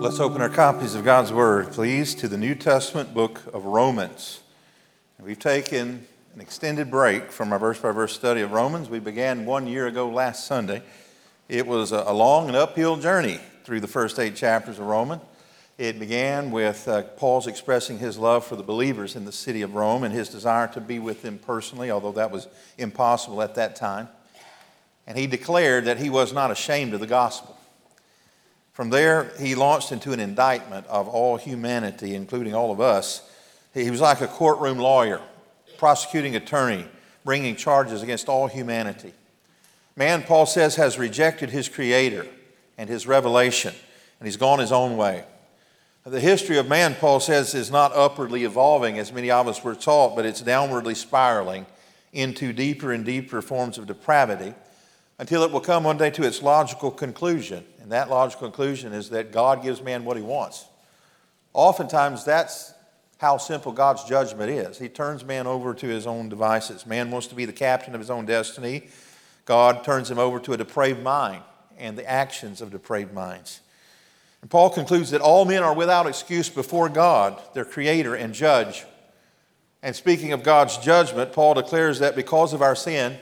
Let's open our copies of God's Word, please, to the New Testament book of Romans. We've taken an extended break from our verse by verse study of Romans. We began one year ago last Sunday. It was a long and uphill journey through the first eight chapters of Romans. It began with uh, Paul's expressing his love for the believers in the city of Rome and his desire to be with them personally, although that was impossible at that time. And he declared that he was not ashamed of the gospel. From there, he launched into an indictment of all humanity, including all of us. He was like a courtroom lawyer, prosecuting attorney, bringing charges against all humanity. Man, Paul says, has rejected his creator and his revelation, and he's gone his own way. The history of man, Paul says, is not upwardly evolving as many of us were taught, but it's downwardly spiraling into deeper and deeper forms of depravity until it will come one day to its logical conclusion. And that logical conclusion is that God gives man what he wants. Oftentimes, that's how simple God's judgment is. He turns man over to his own devices. Man wants to be the captain of his own destiny. God turns him over to a depraved mind and the actions of depraved minds. And Paul concludes that all men are without excuse before God, their creator and judge. And speaking of God's judgment, Paul declares that because of our sin,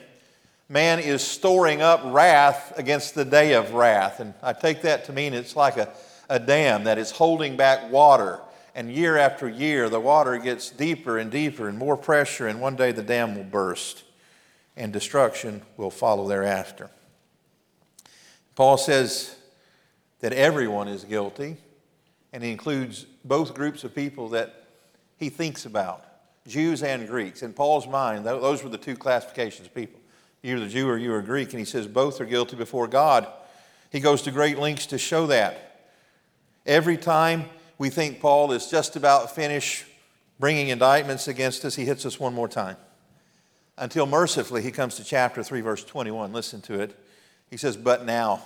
man is storing up wrath against the day of wrath. And I take that to mean it's like a, a dam that is holding back water. And year after year, the water gets deeper and deeper and more pressure, and one day the dam will burst and destruction will follow thereafter. Paul says that everyone is guilty, and he includes both groups of people that he thinks about Jews and Greeks. In Paul's mind, those were the two classifications of people you're the Jew or you're a Greek, and he says both are guilty before God. He goes to great lengths to show that. Every time we think Paul is just about finished bringing indictments against us, he hits us one more time. Until mercifully, he comes to chapter 3, verse 21. Listen to it. He says, But now,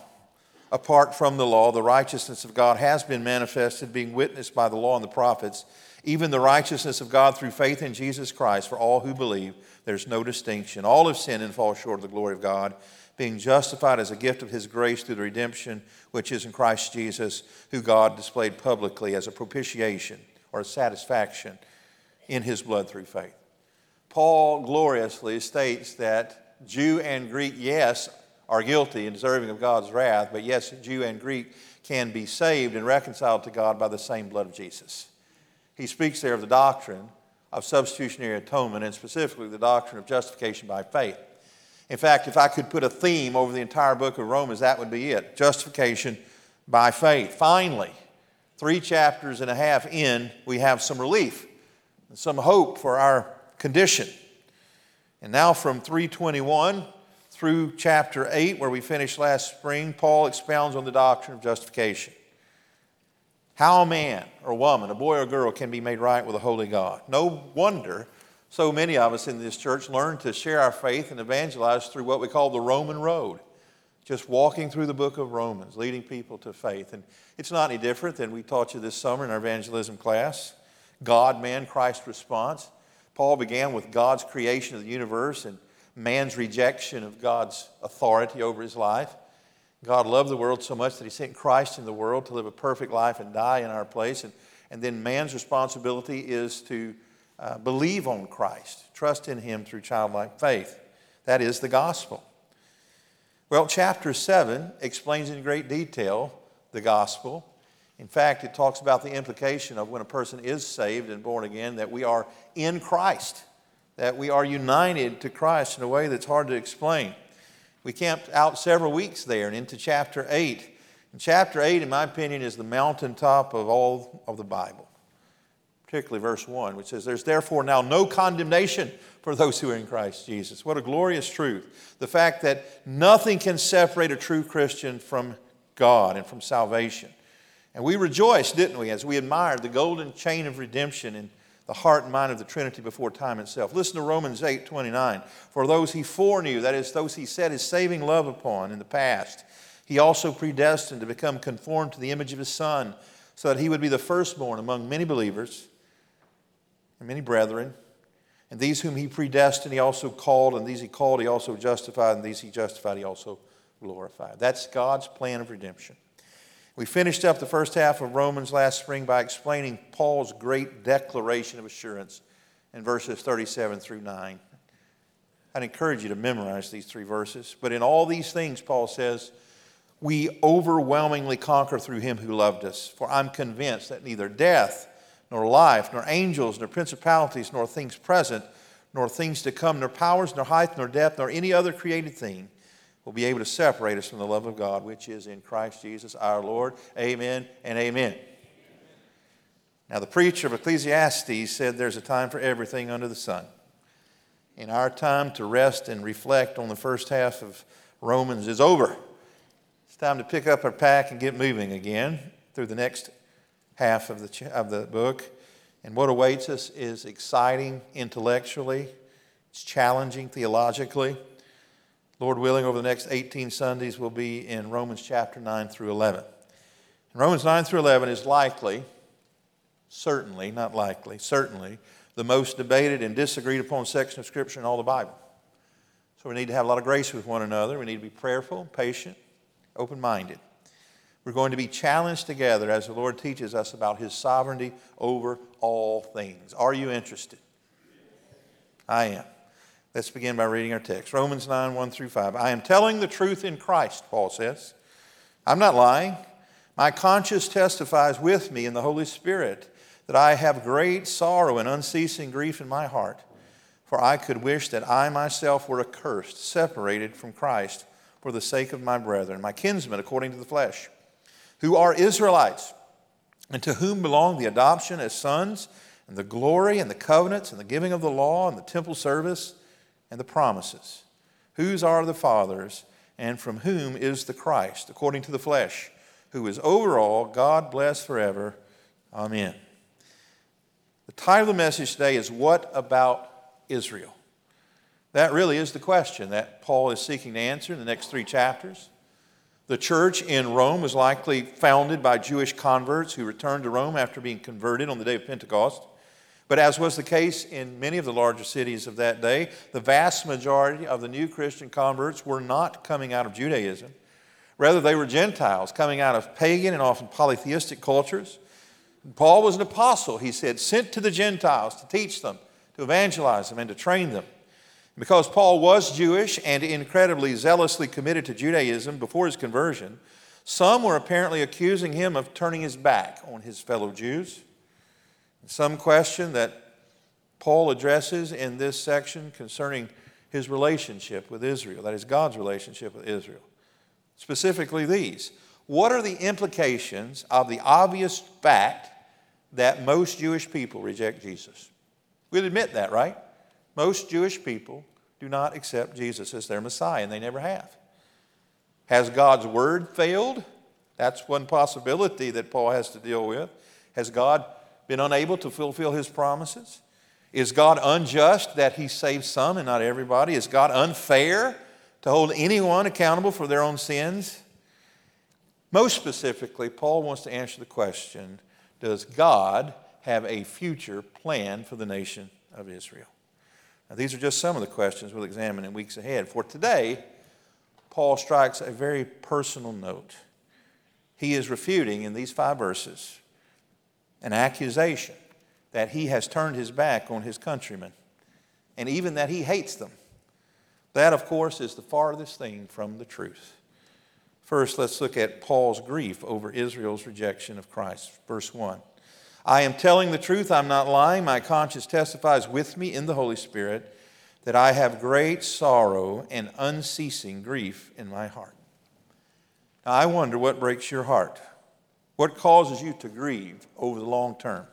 apart from the law, the righteousness of God has been manifested, being witnessed by the law and the prophets, even the righteousness of God through faith in Jesus Christ for all who believe. There's no distinction. All have sinned and fall short of the glory of God, being justified as a gift of His grace through the redemption which is in Christ Jesus, who God displayed publicly as a propitiation or a satisfaction in His blood through faith. Paul gloriously states that Jew and Greek, yes, are guilty and deserving of God's wrath, but yes, Jew and Greek can be saved and reconciled to God by the same blood of Jesus. He speaks there of the doctrine of substitutionary atonement and specifically the doctrine of justification by faith. In fact, if I could put a theme over the entire book of Romans, that would be it justification by faith. Finally, three chapters and a half in, we have some relief and some hope for our condition. And now from 321 through chapter 8, where we finished last spring, Paul expounds on the doctrine of justification. How a man or woman, a boy or girl, can be made right with a holy God. No wonder so many of us in this church learn to share our faith and evangelize through what we call the Roman road. Just walking through the book of Romans, leading people to faith. And it's not any different than we taught you this summer in our evangelism class God, man, Christ response. Paul began with God's creation of the universe and man's rejection of God's authority over his life. God loved the world so much that he sent Christ in the world to live a perfect life and die in our place. And, and then man's responsibility is to uh, believe on Christ, trust in him through childlike faith. That is the gospel. Well, chapter 7 explains in great detail the gospel. In fact, it talks about the implication of when a person is saved and born again that we are in Christ, that we are united to Christ in a way that's hard to explain. We camped out several weeks there and into chapter 8. And chapter 8, in my opinion, is the mountaintop of all of the Bible, particularly verse 1, which says, There's therefore now no condemnation for those who are in Christ Jesus. What a glorious truth. The fact that nothing can separate a true Christian from God and from salvation. And we rejoiced, didn't we, as we admired the golden chain of redemption in the heart and mind of the Trinity before time itself. Listen to Romans 8 29. For those he foreknew, that is, those he set his saving love upon in the past, he also predestined to become conformed to the image of his Son, so that he would be the firstborn among many believers and many brethren. And these whom he predestined, he also called, and these he called, he also justified, and these he justified, he also glorified. That's God's plan of redemption. We finished up the first half of Romans last spring by explaining Paul's great declaration of assurance in verses 37 through 9. I'd encourage you to memorize these three verses. But in all these things, Paul says, we overwhelmingly conquer through him who loved us. For I'm convinced that neither death, nor life, nor angels, nor principalities, nor things present, nor things to come, nor powers, nor height, nor depth, nor any other created thing will be able to separate us from the love of God, which is in Christ Jesus our Lord. Amen and amen. Now, the preacher of Ecclesiastes said there's a time for everything under the sun. In our time to rest and reflect on the first half of Romans is over. It's time to pick up our pack and get moving again through the next half of the, of the book. And what awaits us is exciting intellectually, it's challenging theologically. Lord willing, over the next 18 Sundays, we'll be in Romans chapter 9 through 11. And Romans 9 through 11 is likely, certainly, not likely, certainly, the most debated and disagreed upon section of Scripture in all the Bible. So we need to have a lot of grace with one another. We need to be prayerful, patient, open minded. We're going to be challenged together as the Lord teaches us about His sovereignty over all things. Are you interested? I am. Let's begin by reading our text Romans 9 1 through 5. I am telling the truth in Christ, Paul says. I'm not lying. My conscience testifies with me in the Holy Spirit that I have great sorrow and unceasing grief in my heart. For I could wish that I myself were accursed, separated from Christ, for the sake of my brethren, my kinsmen according to the flesh, who are Israelites, and to whom belong the adoption as sons, and the glory, and the covenants, and the giving of the law, and the temple service and the promises. Whose are the fathers, and from whom is the Christ, according to the flesh, who is over all, God bless forever. Amen. The title of the message today is What About Israel? That really is the question that Paul is seeking to answer in the next three chapters. The church in Rome was likely founded by Jewish converts who returned to Rome after being converted on the day of Pentecost. But as was the case in many of the larger cities of that day, the vast majority of the new Christian converts were not coming out of Judaism. Rather, they were Gentiles coming out of pagan and often polytheistic cultures. Paul was an apostle, he said, sent to the Gentiles to teach them, to evangelize them, and to train them. Because Paul was Jewish and incredibly zealously committed to Judaism before his conversion, some were apparently accusing him of turning his back on his fellow Jews. Some question that Paul addresses in this section concerning his relationship with Israel, that is, God's relationship with Israel. Specifically, these What are the implications of the obvious fact that most Jewish people reject Jesus? We'd admit that, right? Most Jewish people do not accept Jesus as their Messiah, and they never have. Has God's word failed? That's one possibility that Paul has to deal with. Has God been unable to fulfill his promises? Is God unjust that he saves some and not everybody? Is God unfair to hold anyone accountable for their own sins? Most specifically, Paul wants to answer the question Does God have a future plan for the nation of Israel? Now, these are just some of the questions we'll examine in weeks ahead. For today, Paul strikes a very personal note. He is refuting in these five verses an accusation that he has turned his back on his countrymen and even that he hates them. That, of course, is the farthest thing from the truth. First, let's look at Paul's grief over Israel's rejection of Christ. Verse 1 I am telling the truth, I'm not lying. My conscience testifies with me in the Holy Spirit that I have great sorrow and unceasing grief in my heart. Now, I wonder what breaks your heart. What causes you to grieve over the long term?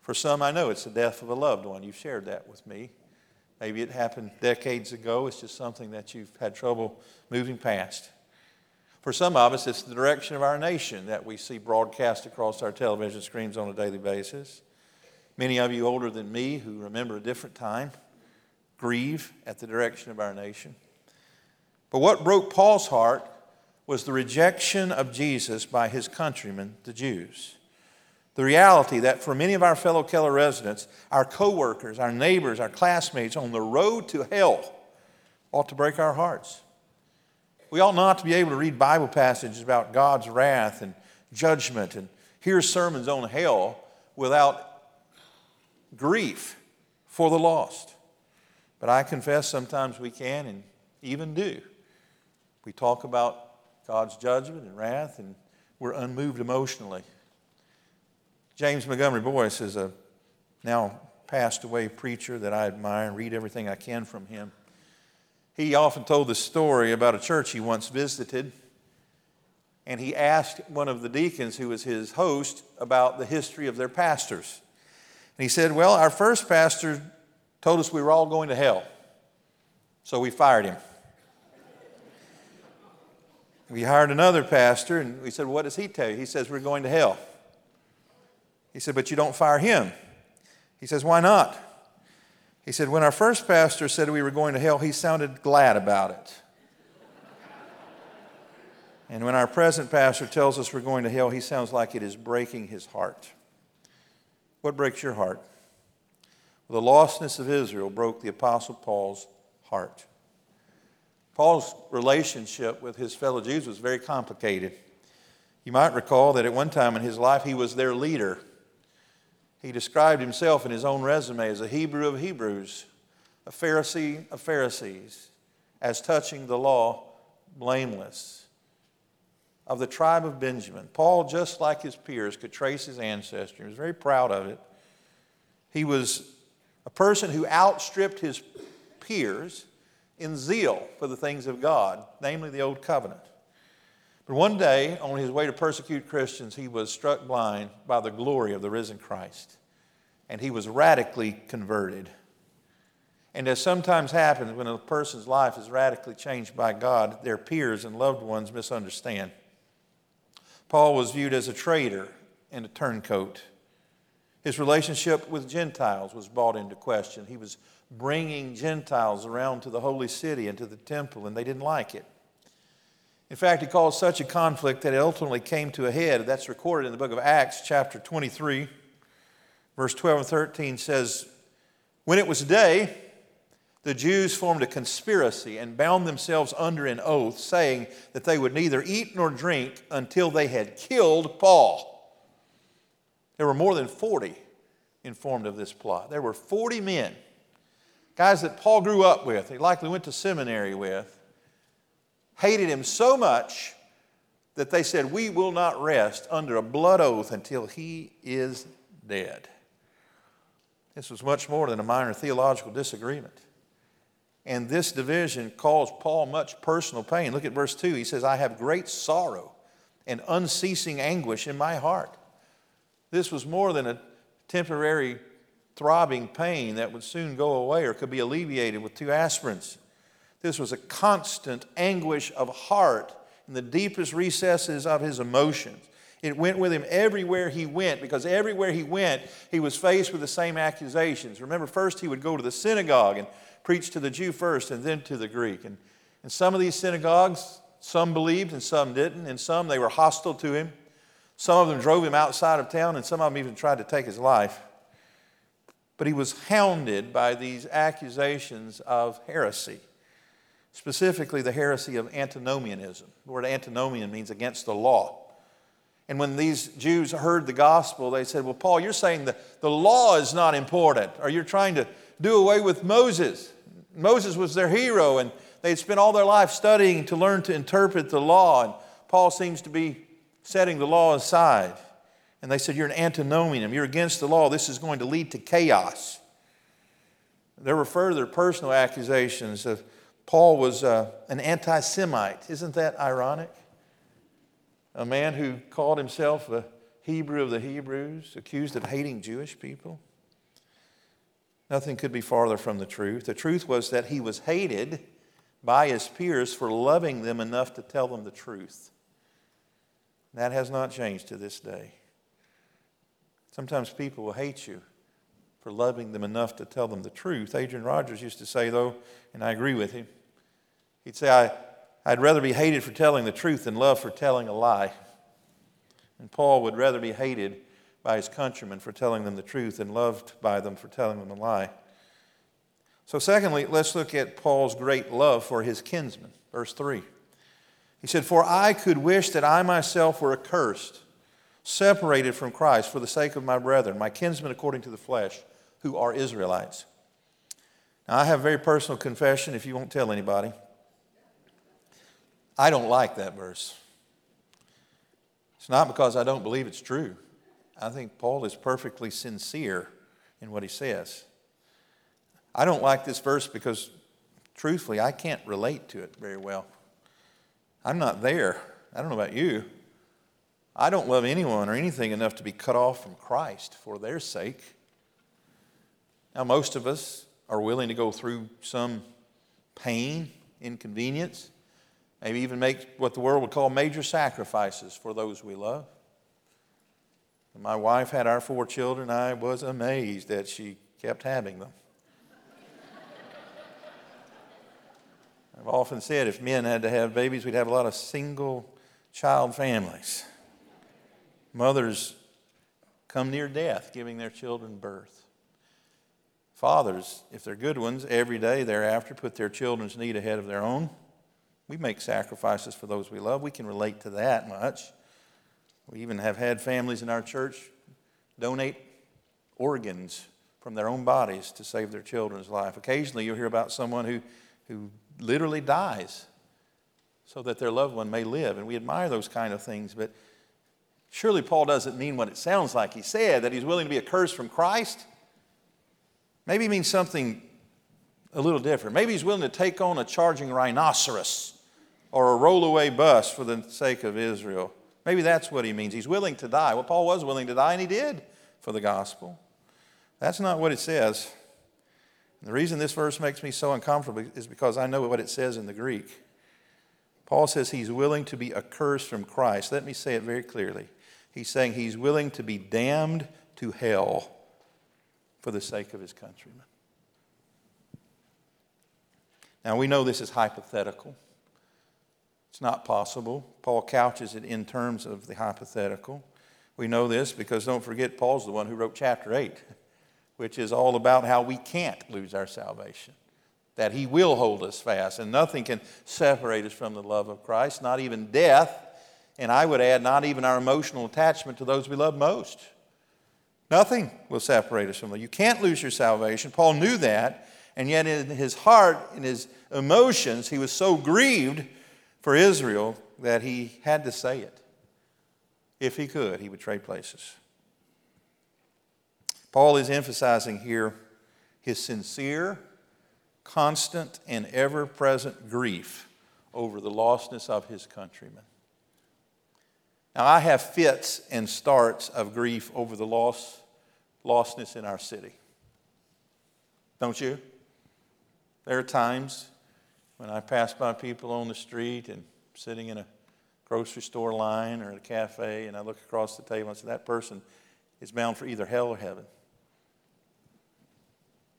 For some, I know it's the death of a loved one. You've shared that with me. Maybe it happened decades ago. It's just something that you've had trouble moving past. For some of us, it's the direction of our nation that we see broadcast across our television screens on a daily basis. Many of you older than me who remember a different time grieve at the direction of our nation. But what broke Paul's heart was the rejection of Jesus by his countrymen, the Jews. The reality that for many of our fellow Keller residents, our coworkers, our neighbors, our classmates on the road to hell ought to break our hearts. We ought not to be able to read Bible passages about God's wrath and judgment and hear sermons on hell without grief for the lost. But I confess sometimes we can and even do. We talk about God's judgment and wrath, and we're unmoved emotionally. James Montgomery Boice is a now passed away preacher that I admire and read everything I can from him. He often told the story about a church he once visited, and he asked one of the deacons who was his host about the history of their pastors. And he said, Well, our first pastor told us we were all going to hell, so we fired him. We hired another pastor, and we said, What does he tell you? He says, We're going to hell. He said, But you don't fire him. He says, Why not? He said, When our first pastor said we were going to hell, he sounded glad about it. and when our present pastor tells us we're going to hell, he sounds like it is breaking his heart. What breaks your heart? Well, the lostness of Israel broke the Apostle Paul's heart. Paul's relationship with his fellow Jews was very complicated. You might recall that at one time in his life he was their leader. He described himself in his own resume as a Hebrew of Hebrews, a Pharisee of Pharisees, as touching the law, blameless. Of the tribe of Benjamin. Paul, just like his peers, could trace his ancestry. He was very proud of it. He was a person who outstripped his peers in zeal for the things of God, namely the Old Covenant. But one day, on his way to persecute Christians, he was struck blind by the glory of the risen Christ, and he was radically converted. And as sometimes happens when a person's life is radically changed by God, their peers and loved ones misunderstand. Paul was viewed as a traitor and a turncoat. His relationship with Gentiles was brought into question. He was bringing Gentiles around to the holy city and to the temple, and they didn't like it. In fact, it caused such a conflict that it ultimately came to a head. That's recorded in the book of Acts, chapter 23, verse 12 and 13 says, When it was day, the Jews formed a conspiracy and bound themselves under an oath, saying that they would neither eat nor drink until they had killed Paul. There were more than 40 informed of this plot. There were 40 men guys that Paul grew up with, he likely went to seminary with, hated him so much that they said, We will not rest under a blood oath until he is dead. This was much more than a minor theological disagreement. And this division caused Paul much personal pain. Look at verse 2. He says, I have great sorrow and unceasing anguish in my heart. This was more than a temporary throbbing pain that would soon go away or could be alleviated with two aspirins. This was a constant anguish of heart in the deepest recesses of his emotions. It went with him everywhere he went because everywhere he went, he was faced with the same accusations. Remember, first he would go to the synagogue and preach to the Jew first and then to the Greek. And in some of these synagogues, some believed and some didn't. In some, they were hostile to him. Some of them drove him outside of town, and some of them even tried to take his life. But he was hounded by these accusations of heresy, specifically the heresy of antinomianism. The word antinomian means against the law. And when these Jews heard the gospel, they said, Well, Paul, you're saying that the law is not important, or you're trying to do away with Moses. Moses was their hero, and they'd spent all their life studying to learn to interpret the law. And Paul seems to be setting the law aside. And they said, You're an antinomian, you're against the law. This is going to lead to chaos. There were further personal accusations of Paul was uh, an anti Semite. Isn't that ironic? A man who called himself a Hebrew of the Hebrews, accused of hating Jewish people. Nothing could be farther from the truth. The truth was that he was hated by his peers for loving them enough to tell them the truth. That has not changed to this day. Sometimes people will hate you for loving them enough to tell them the truth. Adrian Rogers used to say, though, and I agree with him, he'd say, I, I'd rather be hated for telling the truth than loved for telling a lie. And Paul would rather be hated by his countrymen for telling them the truth and loved by them for telling them a lie. So, secondly, let's look at Paul's great love for his kinsmen. Verse 3. He said, For I could wish that I myself were accursed, separated from Christ for the sake of my brethren, my kinsmen according to the flesh, who are Israelites. Now, I have a very personal confession if you won't tell anybody. I don't like that verse. It's not because I don't believe it's true. I think Paul is perfectly sincere in what he says. I don't like this verse because, truthfully, I can't relate to it very well. I'm not there. I don't know about you. I don't love anyone or anything enough to be cut off from Christ for their sake. Now, most of us are willing to go through some pain, inconvenience, maybe even make what the world would call major sacrifices for those we love. My wife had our four children, I was amazed that she kept having them. I've often said if men had to have babies, we'd have a lot of single child families. Mothers come near death giving their children birth. Fathers, if they're good ones, every day thereafter put their children's need ahead of their own. We make sacrifices for those we love. We can relate to that much. We even have had families in our church donate organs from their own bodies to save their children's life. Occasionally, you'll hear about someone who, who literally dies so that their loved one may live. And we admire those kind of things. But surely Paul doesn't mean what it sounds like he said, that he's willing to be accursed from Christ. Maybe he means something a little different. Maybe he's willing to take on a charging rhinoceros or a rollaway bus for the sake of Israel. Maybe that's what he means. He's willing to die. Well, Paul was willing to die, and he did for the gospel. That's not what it says. And the reason this verse makes me so uncomfortable is because I know what it says in the Greek. Paul says he's willing to be accursed from Christ. Let me say it very clearly. He's saying he's willing to be damned to hell for the sake of his countrymen. Now, we know this is hypothetical. It's not possible. Paul couches it in terms of the hypothetical. We know this because don't forget, Paul's the one who wrote chapter 8, which is all about how we can't lose our salvation, that he will hold us fast, and nothing can separate us from the love of Christ, not even death, and I would add, not even our emotional attachment to those we love most. Nothing will separate us from them. You can't lose your salvation. Paul knew that, and yet in his heart, in his emotions, he was so grieved for Israel that he had to say it. If he could, he would trade places. Paul is emphasizing here his sincere, constant, and ever present grief over the lostness of his countrymen. Now, I have fits and starts of grief over the loss, lostness in our city. Don't you? There are times when I pass by people on the street and sitting in a grocery store line or at a cafe and I look across the table and say, that person is bound for either hell or heaven.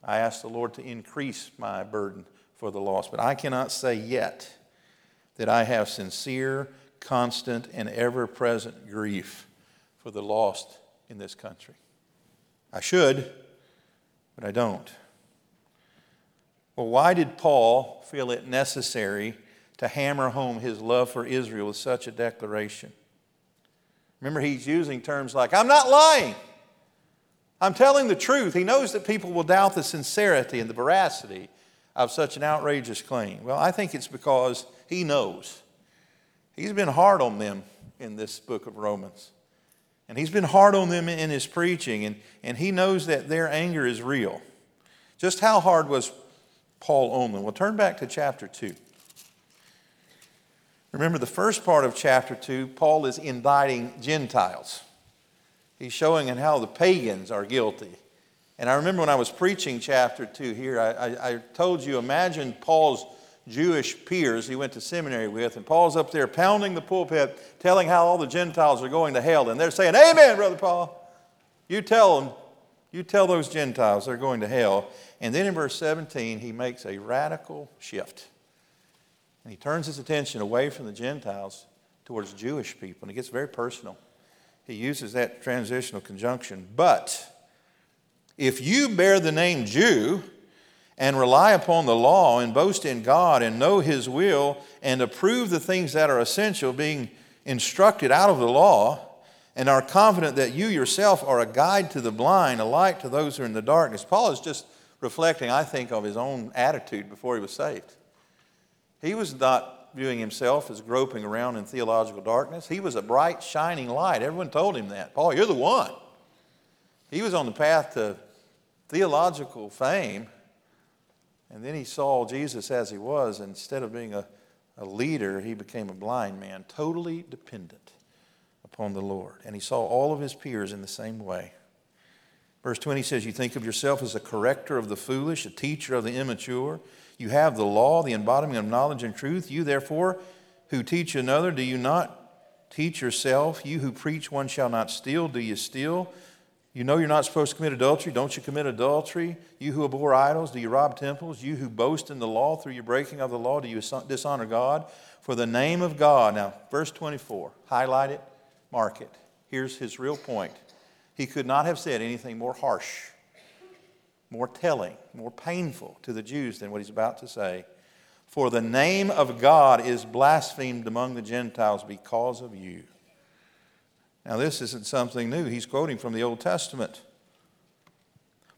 I ask the Lord to increase my burden for the lost, but I cannot say yet that I have sincere, constant, and ever present grief for the lost in this country. I should, but I don't. Well, why did Paul feel it necessary to hammer home his love for Israel with such a declaration? Remember, he's using terms like, I'm not lying. I'm telling the truth. He knows that people will doubt the sincerity and the veracity of such an outrageous claim. Well, I think it's because he knows. He's been hard on them in this book of Romans. And he's been hard on them in his preaching, and, and he knows that their anger is real. Just how hard was Paul on only. Well, turn back to chapter 2. Remember, the first part of chapter 2, Paul is indicting Gentiles. He's showing how the pagans are guilty. And I remember when I was preaching chapter 2 here, I, I, I told you imagine Paul's Jewish peers he went to seminary with, and Paul's up there pounding the pulpit, telling how all the Gentiles are going to hell. And they're saying, Amen, Brother Paul. You tell them, you tell those Gentiles they're going to hell. And then in verse 17, he makes a radical shift. And he turns his attention away from the Gentiles towards Jewish people. And it gets very personal. He uses that transitional conjunction. But if you bear the name Jew, and rely upon the law and boast in God and know His will and approve the things that are essential, being instructed out of the law, and are confident that you yourself are a guide to the blind, a light to those who are in the darkness. Paul is just reflecting, I think, of his own attitude before he was saved. He was not viewing himself as groping around in theological darkness. He was a bright, shining light. Everyone told him that. Paul, you're the one. He was on the path to theological fame and then he saw Jesus as he was. Instead of being a, a leader, he became a blind man, totally dependent upon the Lord. And he saw all of his peers in the same way. Verse 20 says, You think of yourself as a corrector of the foolish, a teacher of the immature. You have the law, the embodiment of knowledge and truth. You, therefore, who teach another, do you not teach yourself? You who preach one shall not steal, do you steal? You know you're not supposed to commit adultery. Don't you commit adultery? You who abhor idols, do you rob temples? You who boast in the law through your breaking of the law, do you dishonor God? For the name of God. Now, verse 24, highlight it, mark it. Here's his real point. He could not have said anything more harsh, more telling, more painful to the Jews than what he's about to say. For the name of God is blasphemed among the Gentiles because of you. Now, this isn't something new. He's quoting from the Old Testament.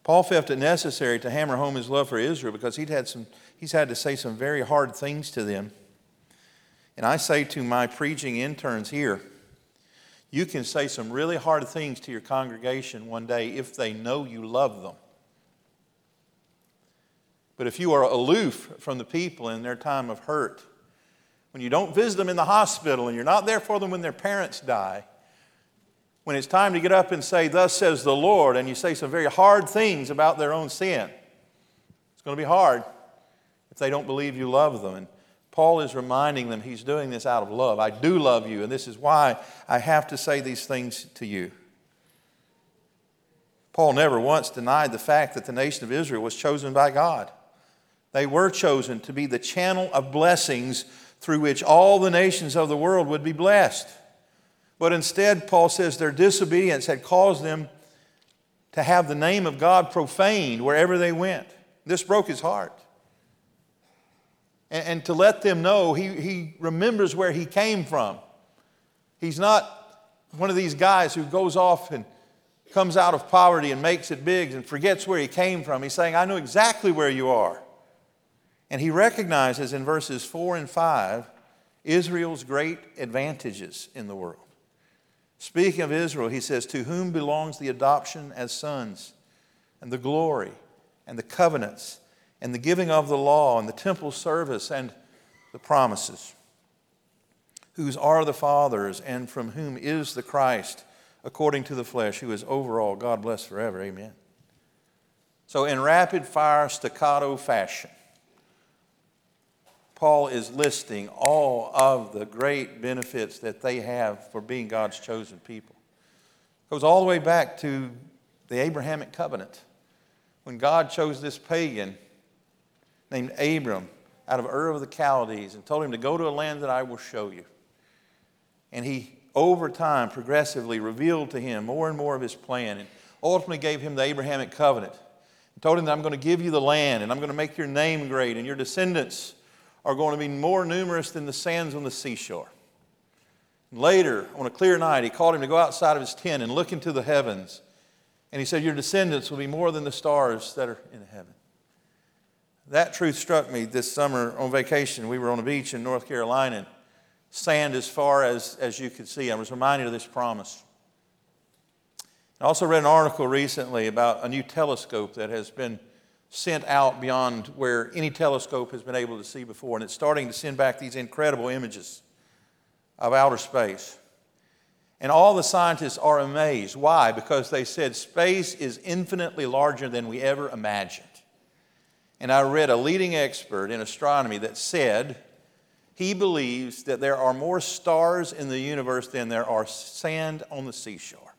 Paul felt it necessary to hammer home his love for Israel because he'd had some, he's had to say some very hard things to them. And I say to my preaching interns here, you can say some really hard things to your congregation one day if they know you love them. But if you are aloof from the people in their time of hurt, when you don't visit them in the hospital and you're not there for them when their parents die, when it's time to get up and say, Thus says the Lord, and you say some very hard things about their own sin, it's going to be hard if they don't believe you love them. And Paul is reminding them he's doing this out of love. I do love you, and this is why I have to say these things to you. Paul never once denied the fact that the nation of Israel was chosen by God. They were chosen to be the channel of blessings through which all the nations of the world would be blessed. But instead, Paul says their disobedience had caused them to have the name of God profaned wherever they went. This broke his heart. And, and to let them know he, he remembers where he came from. He's not one of these guys who goes off and comes out of poverty and makes it big and forgets where he came from. He's saying, I know exactly where you are. And he recognizes in verses 4 and 5 Israel's great advantages in the world. Speaking of Israel, he says, To whom belongs the adoption as sons, and the glory, and the covenants, and the giving of the law, and the temple service, and the promises? Whose are the fathers, and from whom is the Christ, according to the flesh, who is over all, God bless forever. Amen. So, in rapid fire staccato fashion, Paul is listing all of the great benefits that they have for being God's chosen people. It goes all the way back to the Abrahamic covenant. When God chose this pagan named Abram out of Ur of the Chaldees and told him to go to a land that I will show you. And he, over time, progressively revealed to him more and more of his plan and ultimately gave him the Abrahamic covenant. And told him that I'm going to give you the land and I'm going to make your name great and your descendants are going to be more numerous than the sands on the seashore. Later, on a clear night, he called him to go outside of his tent and look into the heavens. And he said, Your descendants will be more than the stars that are in heaven. That truth struck me this summer on vacation. We were on a beach in North Carolina, and sand as far as, as you could see. I was reminded of this promise. I also read an article recently about a new telescope that has been sent out beyond where any telescope has been able to see before. And it's starting to send back these incredible images of outer space. And all the scientists are amazed. Why? Because they said space is infinitely larger than we ever imagined. And I read a leading expert in astronomy that said he believes that there are more stars in the universe than there are sand on the seashore.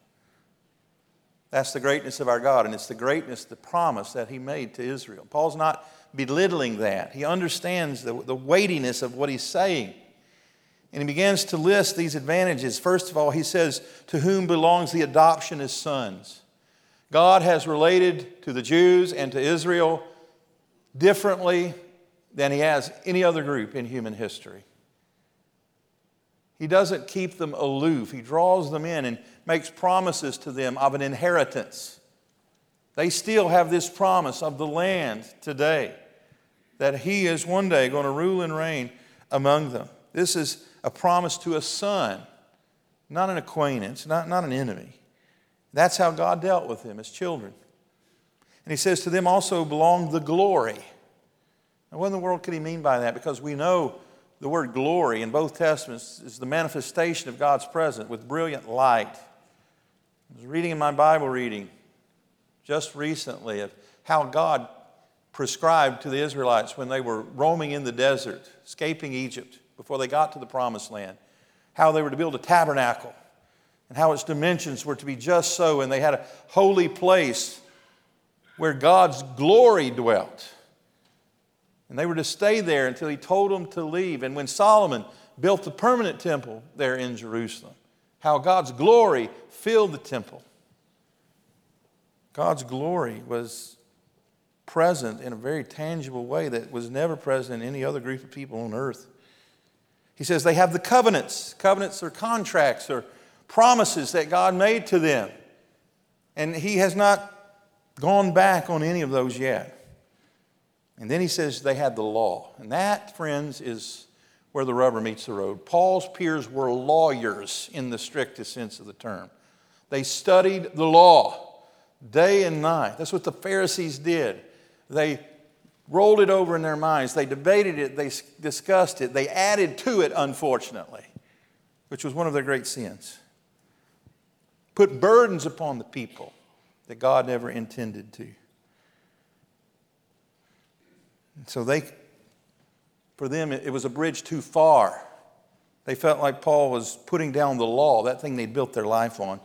That's the greatness of our God, and it's the greatness, the promise that he made to Israel. Paul's not belittling that. He understands the, the weightiness of what he's saying. And he begins to list these advantages. First of all, he says, To whom belongs the adoption as sons? God has related to the Jews and to Israel differently than he has any other group in human history. He doesn't keep them aloof, he draws them in and makes promises to them of an inheritance. They still have this promise of the land today that he is one day going to rule and reign among them. This is a promise to a son, not an acquaintance, not, not an enemy. That's how God dealt with them as children. And he says, To them also belong the glory. Now, what in the world could he mean by that? Because we know the word glory in both Testaments is the manifestation of God's presence with brilliant light. I was reading in my Bible reading just recently of how God prescribed to the Israelites when they were roaming in the desert, escaping Egypt before they got to the promised land, how they were to build a tabernacle and how its dimensions were to be just so, and they had a holy place where God's glory dwelt. And they were to stay there until he told them to leave. And when Solomon built the permanent temple there in Jerusalem, how God's glory filled the temple. God's glory was present in a very tangible way that was never present in any other group of people on earth. He says they have the covenants. Covenants are contracts or promises that God made to them. And He has not gone back on any of those yet. And then He says they had the law. And that, friends, is where the rubber meets the road. Paul's peers were lawyers in the strictest sense of the term. They studied the law day and night. That's what the Pharisees did. They rolled it over in their minds. They debated it. They discussed it. They added to it, unfortunately, which was one of their great sins. Put burdens upon the people that God never intended to. And so they, for them, it was a bridge too far. They felt like Paul was putting down the law, that thing they'd built their life on.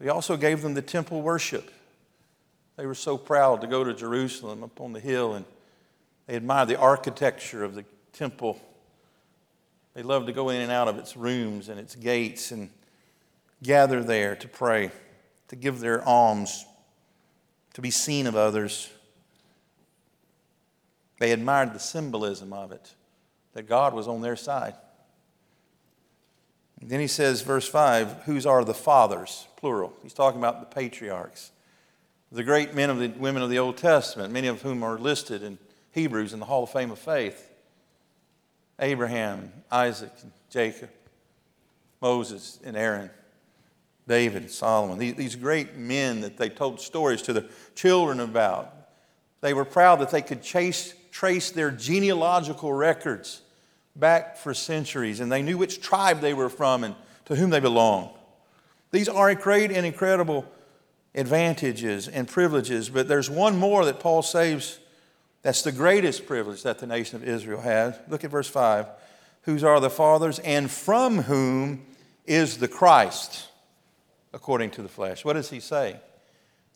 He also gave them the temple worship. They were so proud to go to Jerusalem up on the hill and they admired the architecture of the temple. They loved to go in and out of its rooms and its gates and gather there to pray, to give their alms, to be seen of others. They admired the symbolism of it, that God was on their side. And then he says, verse 5, whose are the fathers, plural. He's talking about the patriarchs the great men of the women of the Old Testament, many of whom are listed in Hebrews in the Hall of Fame of Faith Abraham, Isaac, Jacob, Moses, and Aaron, David, and Solomon. These great men that they told stories to their children about. They were proud that they could chase, trace their genealogical records back for centuries, and they knew which tribe they were from and to whom they belonged. These are great and incredible advantages and privileges, but there's one more that Paul saves that's the greatest privilege that the nation of Israel has. Look at verse 5. Whose are the fathers, and from whom is the Christ, according to the flesh. What does he say?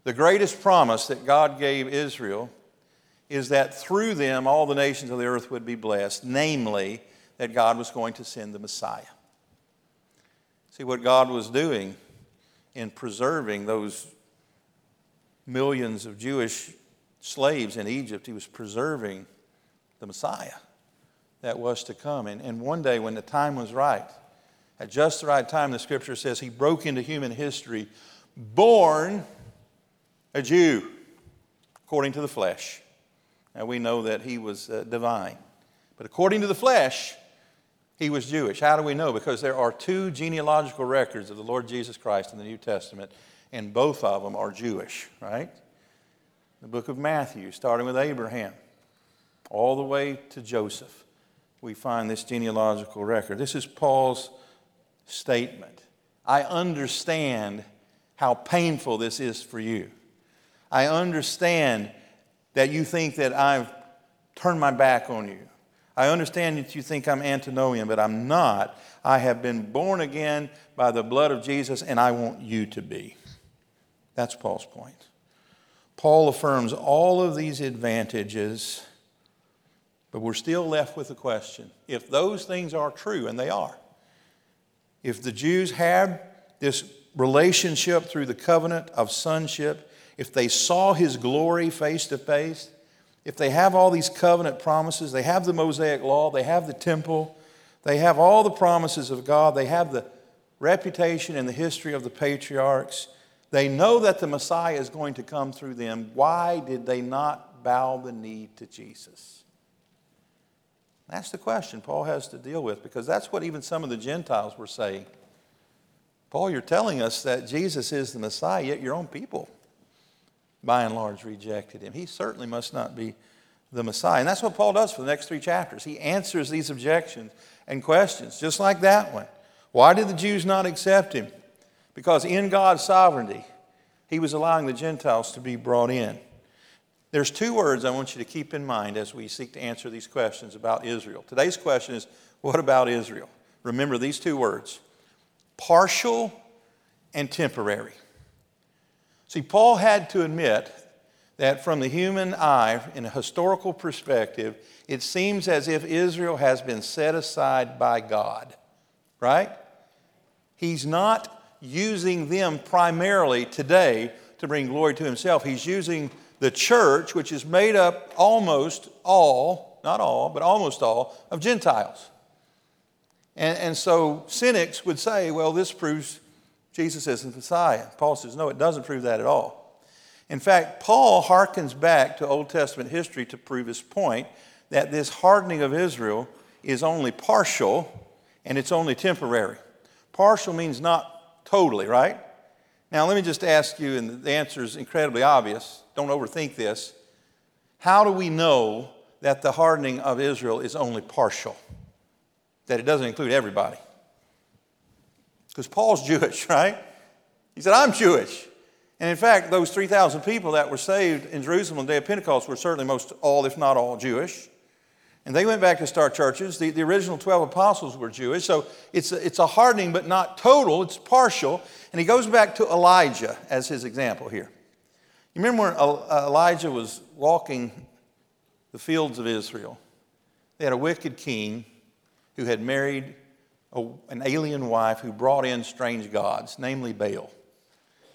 The greatest promise that God gave Israel is that through them all the nations of the earth would be blessed, namely, that God was going to send the Messiah. See what God was doing in preserving those millions of Jewish slaves in Egypt, he was preserving the Messiah that was to come. And, and one day, when the time was right, at just the right time, the scripture says he broke into human history, born a Jew, according to the flesh. Now we know that he was uh, divine. But according to the flesh, he was Jewish. How do we know? Because there are two genealogical records of the Lord Jesus Christ in the New Testament and both of them are Jewish, right? The book of Matthew, starting with Abraham, all the way to Joseph, we find this genealogical record. This is Paul's statement. I understand how painful this is for you. I understand that you think that I've turned my back on you. I understand that you think I'm antinomian, but I'm not. I have been born again by the blood of Jesus, and I want you to be. That's Paul's point. Paul affirms all of these advantages, but we're still left with the question if those things are true, and they are, if the Jews had this relationship through the covenant of sonship, if they saw his glory face to face, if they have all these covenant promises, they have the Mosaic law, they have the temple, they have all the promises of God, they have the reputation and the history of the patriarchs, they know that the Messiah is going to come through them. Why did they not bow the knee to Jesus? That's the question Paul has to deal with because that's what even some of the Gentiles were saying. Paul, you're telling us that Jesus is the Messiah, yet your own people, by and large, rejected him. He certainly must not be the Messiah. And that's what Paul does for the next three chapters. He answers these objections and questions, just like that one. Why did the Jews not accept him? Because in God's sovereignty, he was allowing the Gentiles to be brought in. There's two words I want you to keep in mind as we seek to answer these questions about Israel. Today's question is what about Israel? Remember these two words partial and temporary. See, Paul had to admit that from the human eye, in a historical perspective, it seems as if Israel has been set aside by God, right? He's not using them primarily today to bring glory to himself. He's using the church, which is made up almost all, not all, but almost all, of Gentiles. And, and so cynics would say, well, this proves Jesus is the Messiah. Paul says, no, it doesn't prove that at all. In fact, Paul harkens back to Old Testament history to prove his point that this hardening of Israel is only partial and it's only temporary. Partial means not totally, right? Now, let me just ask you, and the answer is incredibly obvious. Don't overthink this. How do we know that the hardening of Israel is only partial? that it doesn't include everybody. Because Paul's Jewish, right? He said, I'm Jewish. And in fact, those 3,000 people that were saved in Jerusalem on the day of Pentecost were certainly most all, if not all, Jewish. And they went back to start churches. The, the original 12 apostles were Jewish. So it's a, it's a hardening, but not total, it's partial. And he goes back to Elijah as his example here. You remember when uh, Elijah was walking the fields of Israel? They had a wicked king who had married a, an alien wife who brought in strange gods, namely Baal.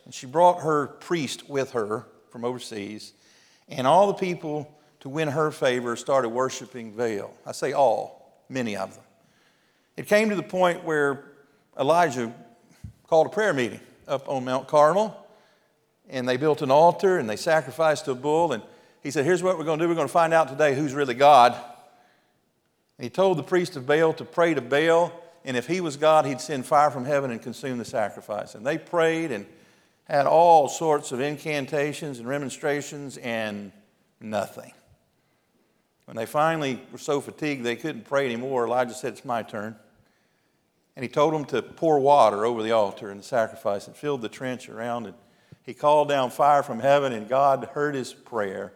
And she brought her priest with her from overseas, and all the people to win her favor started worshiping Baal. I say all, many of them. It came to the point where Elijah called a prayer meeting up on Mount Carmel, and they built an altar and they sacrificed to a bull. And he said, Here's what we're going to do we're going to find out today who's really God. And he told the priest of Baal to pray to Baal, and if he was God, he'd send fire from heaven and consume the sacrifice. And they prayed and had all sorts of incantations and remonstrations, and nothing. When they finally were so fatigued they couldn't pray anymore, Elijah said, It's my turn. And he told them to pour water over the altar and the sacrifice and filled the trench around it. He called down fire from heaven, and God heard his prayer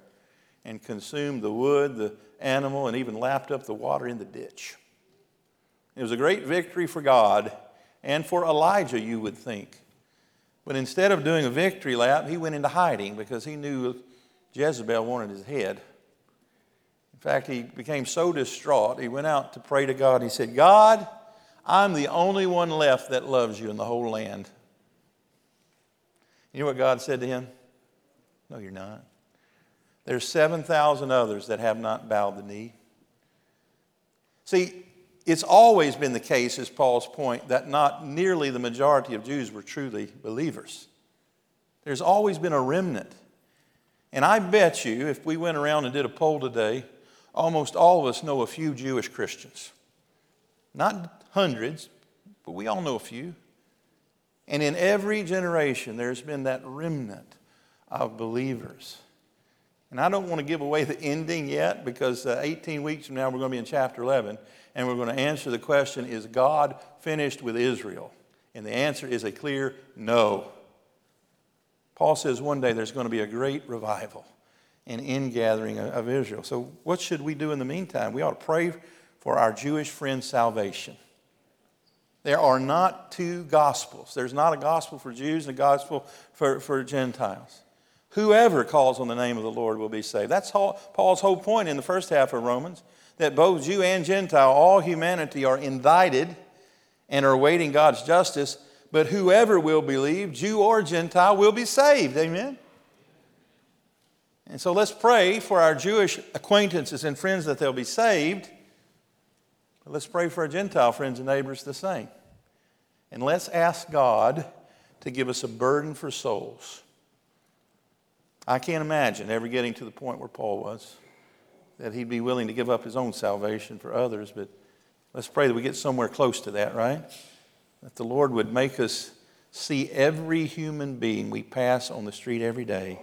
and consumed the wood, the animal, and even lapped up the water in the ditch. It was a great victory for God and for Elijah, you would think. But instead of doing a victory lap, he went into hiding because he knew Jezebel wanted his head. In fact, he became so distraught, he went out to pray to God. He said, God, I'm the only one left that loves you in the whole land. You know what God said to him? No, you're not. There's 7,000 others that have not bowed the knee. See, it's always been the case, is Paul's point, that not nearly the majority of Jews were truly believers. There's always been a remnant. And I bet you, if we went around and did a poll today, almost all of us know a few Jewish Christians. Not hundreds, but we all know a few. And in every generation, there's been that remnant of believers. And I don't want to give away the ending yet because uh, 18 weeks from now we're going to be in chapter 11 and we're going to answer the question Is God finished with Israel? And the answer is a clear no. Paul says one day there's going to be a great revival. and ingathering of Israel. So, what should we do in the meantime? We ought to pray for our Jewish friends' salvation. There are not two gospels. There's not a gospel for Jews and a gospel for, for Gentiles. Whoever calls on the name of the Lord will be saved. That's Paul's whole point in the first half of Romans that both Jew and Gentile, all humanity, are indicted and are awaiting God's justice, but whoever will believe, Jew or Gentile, will be saved. Amen? And so let's pray for our Jewish acquaintances and friends that they'll be saved. Let's pray for our Gentile friends and neighbors the same. And let's ask God to give us a burden for souls. I can't imagine ever getting to the point where Paul was, that he'd be willing to give up his own salvation for others, but let's pray that we get somewhere close to that, right? That the Lord would make us see every human being we pass on the street every day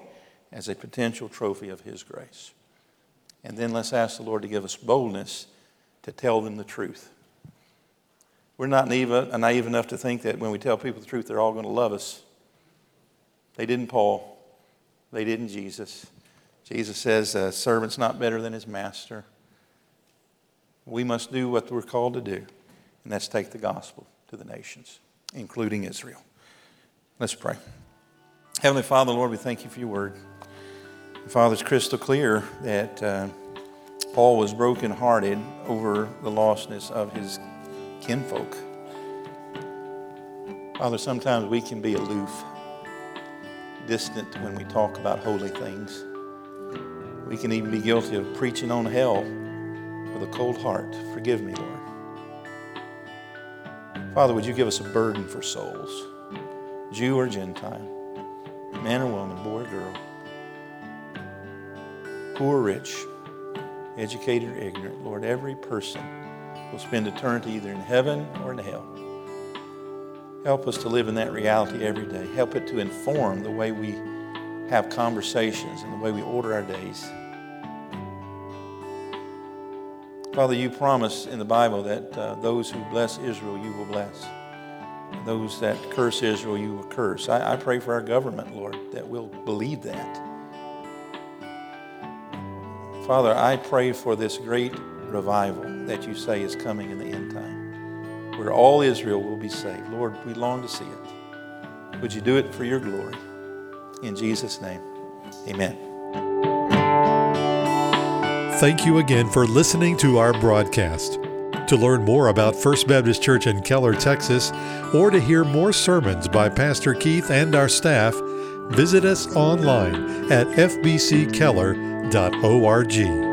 as a potential trophy of His grace. And then let's ask the Lord to give us boldness to tell them the truth. We're not naive, uh, naive enough to think that when we tell people the truth, they're all going to love us. They didn't Paul. They didn't Jesus. Jesus says, a servant's not better than his master. We must do what we're called to do, and that's take the gospel to the nations, including Israel. Let's pray. Heavenly Father, Lord, we thank you for your word. Father, it's crystal clear that uh, Paul was brokenhearted over the lostness of his kinfolk. Father, sometimes we can be aloof, distant when we talk about holy things. We can even be guilty of preaching on hell with a cold heart. Forgive me, Lord. Father, would you give us a burden for souls, Jew or Gentile, man or woman, boy or girl? poor or rich, educated or ignorant, Lord, every person will spend eternity either in heaven or in hell. Help us to live in that reality every day. Help it to inform the way we have conversations and the way we order our days. Father, you promise in the Bible that uh, those who bless Israel, you will bless. Those that curse Israel, you will curse. I, I pray for our government, Lord, that we'll believe that Father, I pray for this great revival that you say is coming in the end time, where all Israel will be saved. Lord, we long to see it. Would you do it for your glory? In Jesus' name, amen. Thank you again for listening to our broadcast. To learn more about First Baptist Church in Keller, Texas, or to hear more sermons by Pastor Keith and our staff, visit us online at fbckeller.com www.ccc.org.